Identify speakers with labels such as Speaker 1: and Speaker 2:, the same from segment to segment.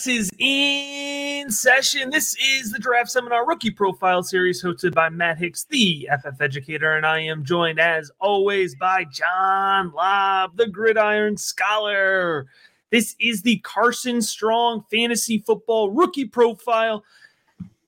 Speaker 1: Class is in session. This is the Draft Seminar Rookie Profile Series hosted by Matt Hicks, the FF Educator, and I am joined as always by John Laub, the Gridiron Scholar. This is the Carson Strong Fantasy Football Rookie Profile.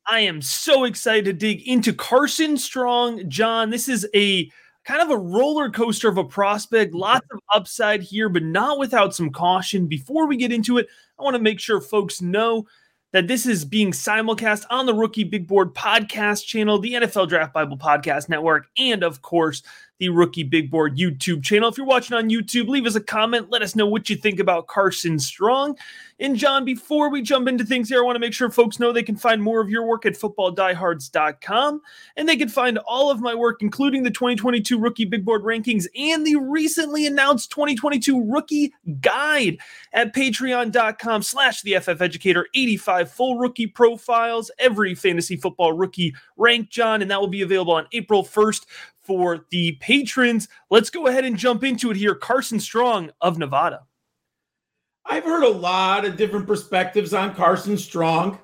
Speaker 1: I am so excited to dig into Carson Strong. John, this is a kind of a roller coaster of a prospect, mm-hmm. lots of upside here, but not without some caution. Before we get into it, I want to make sure folks know that this is being simulcast on the Rookie Big Board podcast channel, the NFL Draft Bible Podcast Network, and of course, the Rookie Big Board YouTube channel. If you're watching on YouTube, leave us a comment. Let us know what you think about Carson Strong. And John, before we jump into things here, I want to make sure folks know they can find more of your work at footballdiehards.com. And they can find all of my work, including the 2022 Rookie Big Board rankings and the recently announced 2022 Rookie Guide at patreon.com slash the FF Educator. 85 full rookie profiles, every fantasy football rookie ranked, John, and that will be available on April 1st for the patrons. Let's go ahead and jump into it here. Carson Strong of Nevada.
Speaker 2: I've heard a lot of different perspectives on Carson Strong.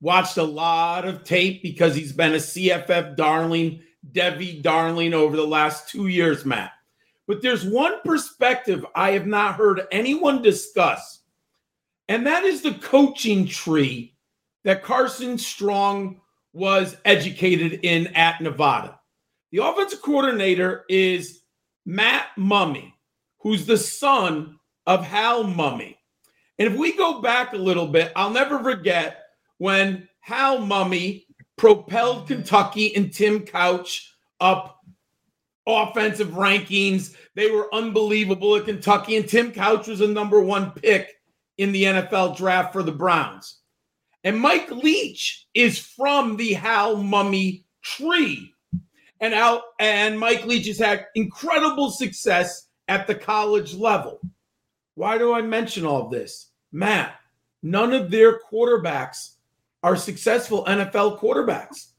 Speaker 2: Watched a lot of tape because he's been a CFF darling, Debbie darling over the last two years, Matt. But there's one perspective I have not heard anyone discuss, and that is the coaching tree that Carson Strong was educated in at Nevada. The offensive coordinator is Matt Mumme, who's the son of Hal Mumme. And if we go back a little bit, I'll never forget when Hal Mumme propelled Kentucky and Tim Couch up offensive rankings. They were unbelievable at Kentucky, and Tim Couch was a number one pick in the NFL draft for the Browns. And Mike Leach is from the Hal Mumme tree. And Al and Mike Leach has had incredible success at the college level. Why do I mention all this? Matt, none of their quarterbacks are successful NFL quarterbacks.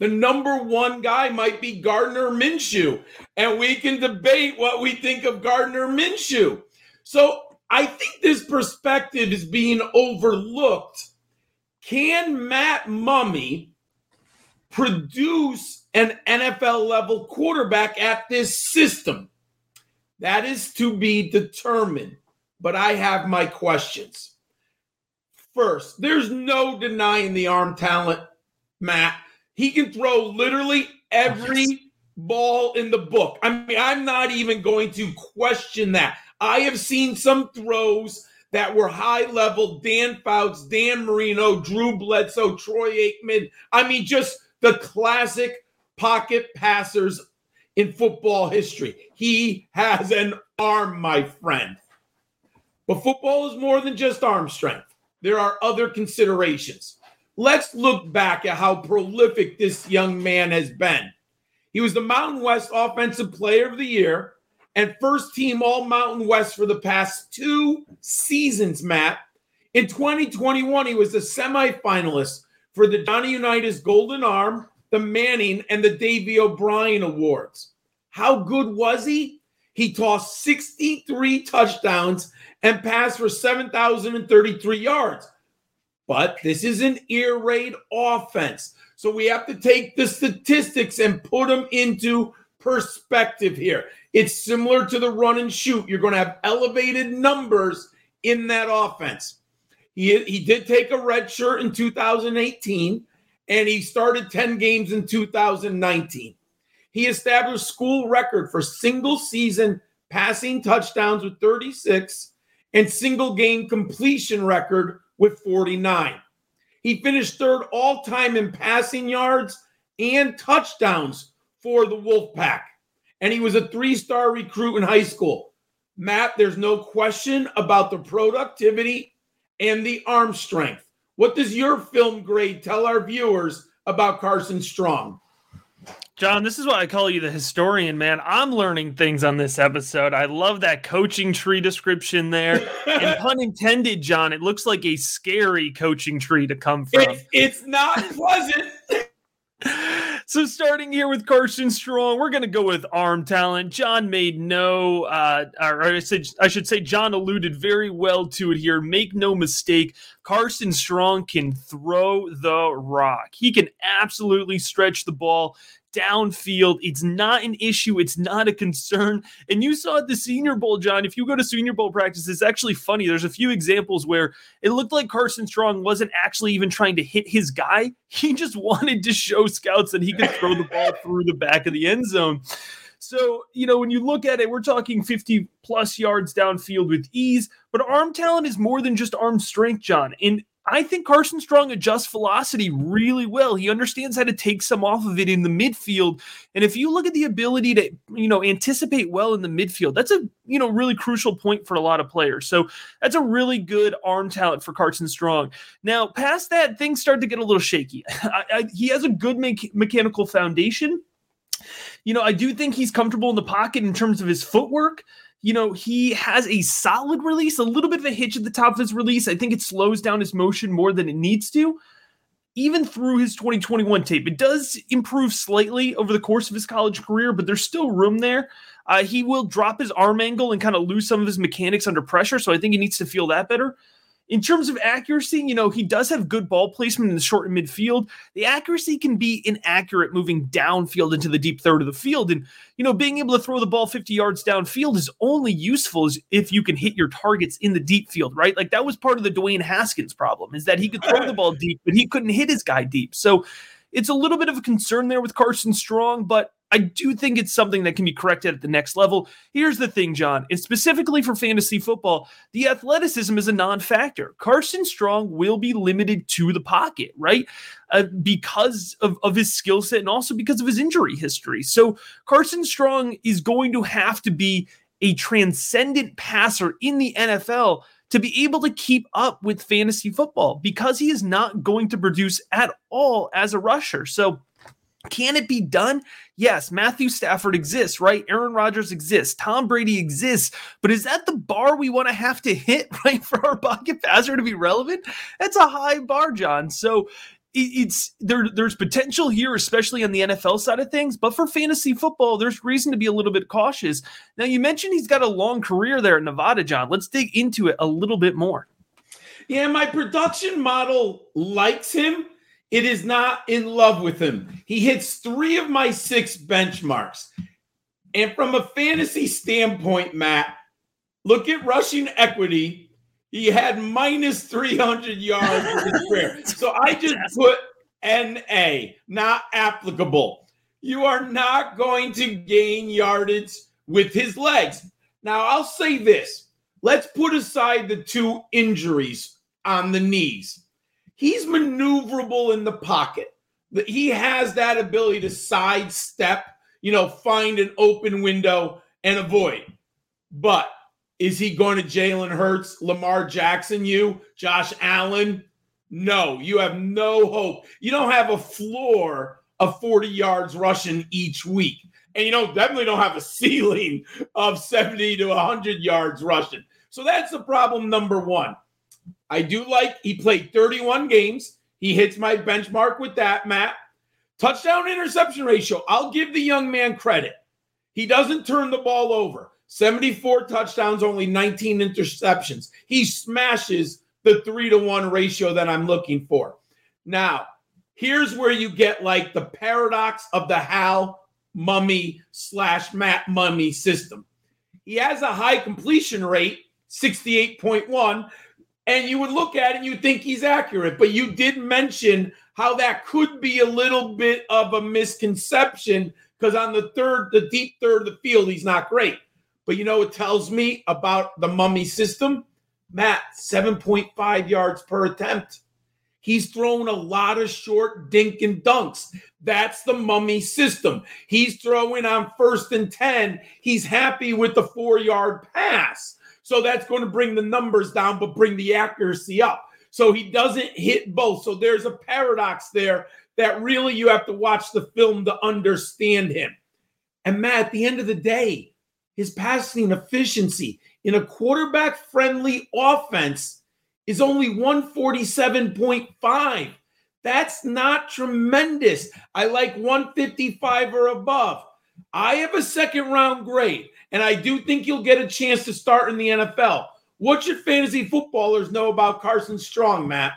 Speaker 2: The number one guy might be Gardner Minshew, and we can debate what we think of Gardner Minshew. So I think this perspective is being overlooked. Can Matt Mumme produce an NFL level quarterback at this system? That is to be determined, but I have my questions. First, there's no denying the arm talent, Matt. He can throw literally every ball in the book. I mean, I'm not even going to question that. I have seen some throws that were high level Dan Fouts, Dan Marino, Drew Bledsoe, Troy Aikman. I mean, just the classic pocket passers in football history. He has an arm, my friend. But football is more than just arm strength, there are other considerations. Let's look back at how prolific this young man has been. He was the Mountain West Offensive Player of the Year and first team All Mountain West for the past two seasons, Matt. In 2021, he was a semifinalist for the Johnny Unitas Golden Arm, the Manning, and the Davy O'Brien Awards. How good was he? He tossed 63 touchdowns and passed for 7,033 yards. But this is an air raid offense. So we have to take the statistics and put them into perspective here. It's similar to the run and shoot. You're going to have elevated numbers in that offense. He, he did take a red shirt in 2018 and he started 10 games in 2019. He established school record for single season passing touchdowns with 36 and single game completion record with 49. He finished third all time in passing yards and touchdowns for the Wolfpack. And he was a three star recruit in high school. Matt, there's no question about the productivity and the arm strength. What does your film grade tell our viewers about Carson Strong?
Speaker 1: John, this is why I call you the historian, man. I'm learning things on this episode. I love that coaching tree description there. and pun intended, John, it looks like a scary coaching tree to come from.
Speaker 2: It's, it's not pleasant.
Speaker 1: so starting here with Carson Strong, we're going to go with arm talent. John made no, uh, or I said, I should say, John alluded very well to it here. Make no mistake, Carson Strong can throw the rock. He can absolutely stretch the ball downfield. It's not an issue. It's not a concern. And you saw at the Senior Bowl, John. If you go to Senior Bowl practice, it's actually funny. There's a few examples where it looked like Carson Strong wasn't actually even trying to hit his guy. He just wanted to show scouts that he could throw the ball through the back of the end zone. So, you know, when you look at it, we're talking 50 plus yards downfield with ease, but arm talent is more than just arm strength, John. And I think Carson Strong adjusts velocity really well. He understands how to take some off of it in the midfield. And if you look at the ability to, you know, anticipate well in the midfield, that's a, you know, really crucial point for a lot of players. So that's a really good arm talent for Carson Strong. Now, past that, things start to get a little shaky. I, I, he has a good me- mechanical foundation. You know, I do think he's comfortable in the pocket in terms of his footwork you know, he has a solid release, a little bit of a hitch at the top of his release. I think it slows down his motion more than it needs to. Even through his 2021 tape, it does improve slightly over the course of his college career, but there's still room there. Uh, he will drop his arm angle and kind of lose some of his mechanics under pressure. So I think he needs to feel that better. In terms of accuracy, you know, he does have good ball placement in the short and midfield. The accuracy can be inaccurate moving downfield into the deep third of the field. And, you know, being able to throw the ball 50 yards downfield is only useful if you can hit your targets in the deep field, right? Like that was part of the Dwayne Haskins problem is that he could throw the ball deep, but he couldn't hit his guy deep. So it's a little bit of a concern there with Carson Strong, but I do think it's something that can be corrected at the next level. Here's the thing, John, and specifically for fantasy football, the athleticism is a non factor. Carson Strong will be limited to the pocket, right? Uh, because of, of his skill set and also because of his injury history. So Carson Strong is going to have to be a transcendent passer in the NFL to be able to keep up with fantasy football because he is not going to produce at all as a rusher. So, can it be done? Yes, Matthew Stafford exists, right? Aaron Rodgers exists, Tom Brady exists, but is that the bar we want to have to hit, right, for our pocket passer to be relevant? That's a high bar, John. So it's there there's potential here especially on the NFL side of things but for fantasy football there's reason to be a little bit cautious now you mentioned he's got a long career there at Nevada John let's dig into it a little bit more
Speaker 2: yeah my production model likes him it is not in love with him. He hits three of my six benchmarks. And from a fantasy standpoint, Matt, look at rushing equity. He had minus 300 yards in his career. So I just put NA, not applicable. You are not going to gain yardage with his legs. Now, I'll say this let's put aside the two injuries on the knees he's maneuverable in the pocket. He has that ability to sidestep, you know, find an open window and avoid. But is he going to Jalen Hurts, Lamar Jackson, you, Josh Allen? No, you have no hope. You don't have a floor of 40 yards rushing each week. And you know, definitely don't have a ceiling of 70 to 100 yards rushing. So that's the problem number one. I do like he played 31 games. He hits my benchmark with that, Matt. Touchdown interception ratio. I'll give the young man credit. He doesn't turn the ball over. 74 touchdowns, only 19 interceptions. He smashes the three to one ratio that I'm looking for. Now, here's where you get like the paradox of the Hal Mumme slash Matt Mumme system. He has a high completion rate, 68.1, and you would look at it and you think he's accurate. But you did mention how that could be a little bit of a misconception because on the third, the deep third of the field, he's not great. But you know, it tells me about the Mumme system. Matt, 7.5 yards per attempt. He's thrown a lot of short dink and dunks. That's the Mumme system. He's throwing on first and 10. He's happy with the four yard pass. So that's going to bring the numbers down, but bring the accuracy up. So he doesn't hit both. So there's a paradox there that really you have to watch the film to understand him. And Matt, at the end of the day, his passing efficiency in a quarterback friendly offense is only 147.5. That's not tremendous. I like 155 or above. I have a second round grade, and I do think you'll get a chance to start in the NFL. What should fantasy footballers know about Carson Strong, Matt?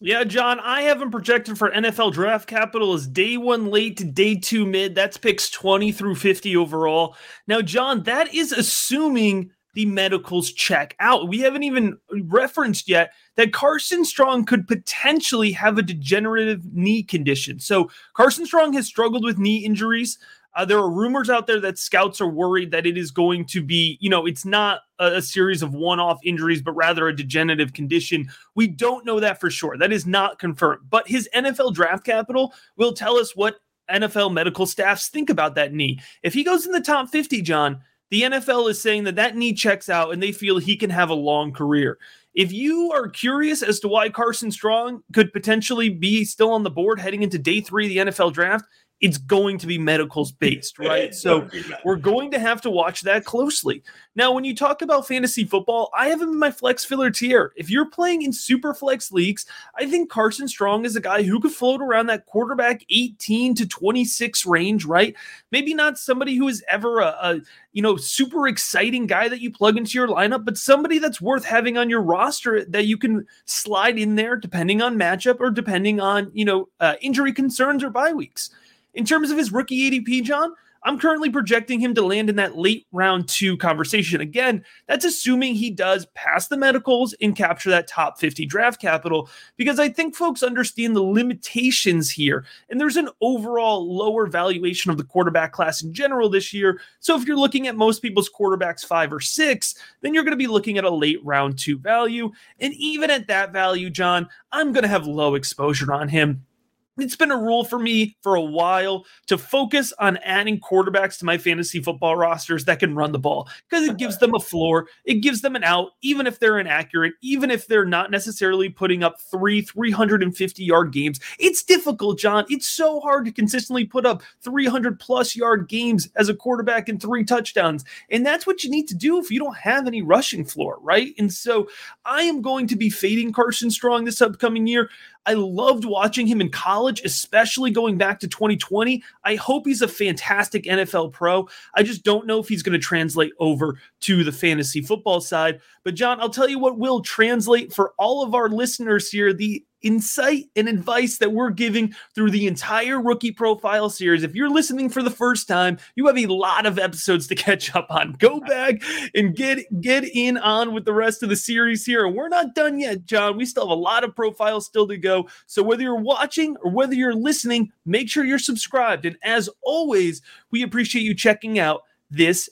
Speaker 1: Yeah, John, I have him projected for NFL draft capital as day one late to day two mid. That's picks 20 through 50 overall. Now, John, that is assuming the medicals check out. We haven't even referenced yet that Carson Strong could potentially have a degenerative knee condition. So, Carson Strong has struggled with knee injuries. Uh, there are rumors out there that scouts are worried that it is going to be, you know, it's not a, a series of one off injuries, but rather a degenerative condition. We don't know that for sure. That is not confirmed. But his NFL draft capital will tell us what NFL medical staffs think about that knee. If he goes in the top 50, John, the NFL is saying that that knee checks out and they feel he can have a long career. If you are curious as to why Carson Strong could potentially be still on the board heading into day three of the NFL draft, it's going to be medicals based, right? So we're going to have to watch that closely. Now, when you talk about fantasy football, I have him in my flex filler tier. If you're playing in super flex leagues, I think Carson Strong is a guy who could float around that quarterback 18 to 26 range, right? Maybe not somebody who is ever a, a you know super exciting guy that you plug into your lineup, but somebody that's worth having on your roster that you can slide in there depending on matchup or depending on you know uh, injury concerns or bye weeks. In terms of his rookie ADP, John, I'm currently projecting him to land in that late round two conversation. Again, that's assuming he does pass the medicals and capture that top 50 draft capital, because I think folks understand the limitations here. And there's an overall lower valuation of the quarterback class in general this year. So if you're looking at most people's quarterbacks five or six, then you're going to be looking at a late round two value. And even at that value, John, I'm going to have low exposure on him it's been a rule for me for a while to focus on adding quarterbacks to my fantasy football rosters that can run the ball because it gives them a floor. It gives them an out, even if they're inaccurate, even if they're not necessarily putting up three 350 yard games. It's difficult, John. It's so hard to consistently put up 300 plus yard games as a quarterback and three touchdowns. And that's what you need to do if you don't have any rushing floor, right? And so I am going to be fading Carson Strong this upcoming year. I loved watching him in college, especially going back to 2020. I hope he's a fantastic NFL pro. I just don't know if he's going to translate over to the fantasy football side. But, John, I'll tell you what will translate for all of our listeners here the insight and advice that we're giving through the entire rookie profile series. If you're listening for the first time, you have a lot of episodes to catch up on. Go back and get get in on with the rest of the series here. And we're not done yet, John. We still have a lot of profiles still to go. So whether you're watching or whether you're listening, make sure you're subscribed. And as always, we appreciate you checking out this